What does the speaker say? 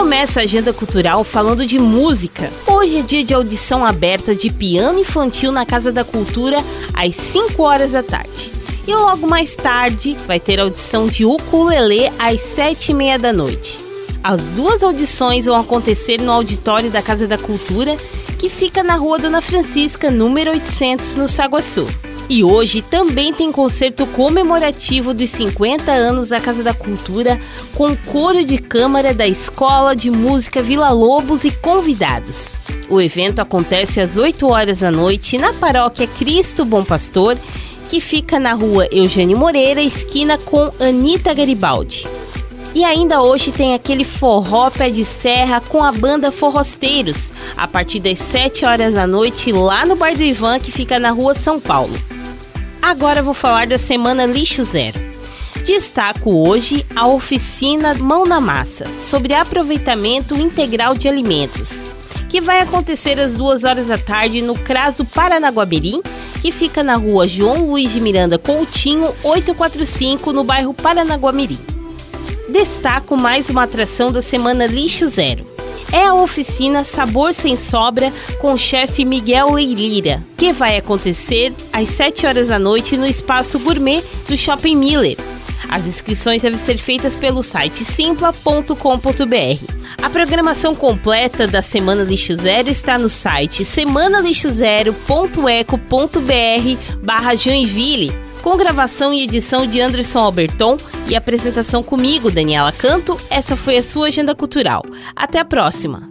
começa a agenda cultural falando de música. Hoje é dia de audição aberta de piano infantil na Casa da Cultura às 5 horas da tarde. E logo mais tarde vai ter audição de ukulele às 7 e meia da noite. As duas audições vão acontecer no auditório da Casa da Cultura, que fica na Rua Dona Francisca, número 800, no Saguaçu. E hoje também tem concerto comemorativo dos 50 anos da Casa da Cultura, com coro de câmara da Escola de Música Vila Lobos e convidados. O evento acontece às 8 horas da noite na paróquia Cristo Bom Pastor, que fica na rua Eugênio Moreira, esquina com Anita Garibaldi. E ainda hoje tem aquele forró pé de serra com a banda Forrosteiros, a partir das 7 horas da noite lá no Bar do Ivan, que fica na rua São Paulo. Agora vou falar da semana Lixo Zero. Destaco hoje a oficina Mão na Massa sobre aproveitamento integral de alimentos, que vai acontecer às duas horas da tarde no Craso Paranaguabirim, que fica na rua João Luiz de Miranda Coutinho, 845, no bairro Paranaguamirim. Destaco mais uma atração da semana Lixo Zero é a oficina Sabor Sem Sobra com o chefe Miguel Leilira, que vai acontecer às 7 horas da noite no espaço gourmet do Shopping Miller. As inscrições devem ser feitas pelo site simpla.com.br. A programação completa da Semana Lixo Zero está no site semanalixozero.eco.br barra Joinville, com gravação e edição de Anderson Alberton e apresentação comigo, Daniela Canto. Essa foi a sua agenda cultural. Até a próxima!